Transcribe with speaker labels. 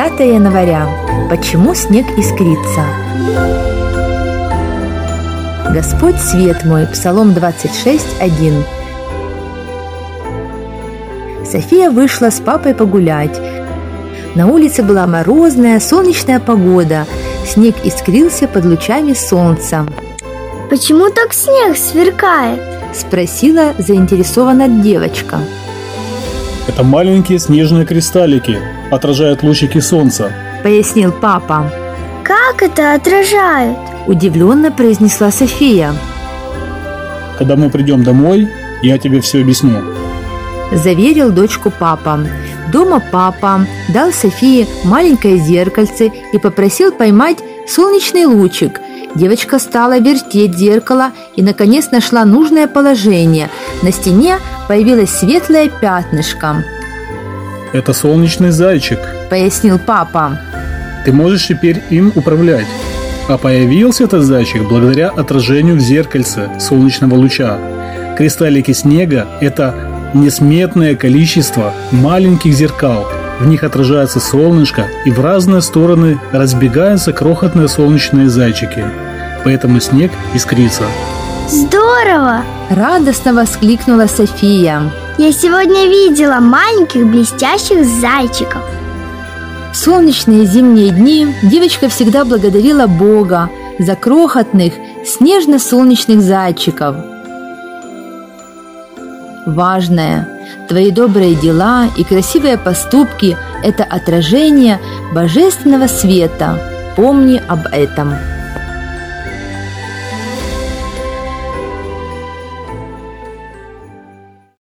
Speaker 1: 30 января. Почему снег искрится? Господь свет мой, Псалом 26, 1. София вышла с папой погулять. На улице была морозная, солнечная погода. Снег искрился под лучами солнца.
Speaker 2: Почему так снег сверкает?
Speaker 1: Спросила заинтересованная девочка.
Speaker 3: Это маленькие снежные кристаллики, отражают лучики солнца.
Speaker 1: Пояснил папа.
Speaker 2: Как это отражают?
Speaker 1: Удивленно произнесла София.
Speaker 3: Когда мы придем домой, я тебе все объясню.
Speaker 1: Заверил дочку папа. Дома папа дал Софии маленькое зеркальце и попросил поймать солнечный лучик. Девочка стала вертеть зеркало и, наконец, нашла нужное положение. На стене появилось светлое пятнышко.
Speaker 3: Это солнечный зайчик,
Speaker 1: Пояснил папа.
Speaker 3: Ты можешь теперь им управлять. А появился этот зайчик благодаря отражению в зеркальце солнечного луча. Кристаллики снега – это несметное количество маленьких зеркал. В них отражается солнышко, и в разные стороны разбегаются крохотные солнечные зайчики. Поэтому снег искрится.
Speaker 2: Здорово!
Speaker 1: Радостно воскликнула София.
Speaker 2: Я сегодня видела маленьких блестящих зайчиков.
Speaker 1: В солнечные зимние дни девочка всегда благодарила Бога за крохотных снежно-солнечных зайчиков. Важное, твои добрые дела и красивые поступки – это отражение божественного света. Помни об этом.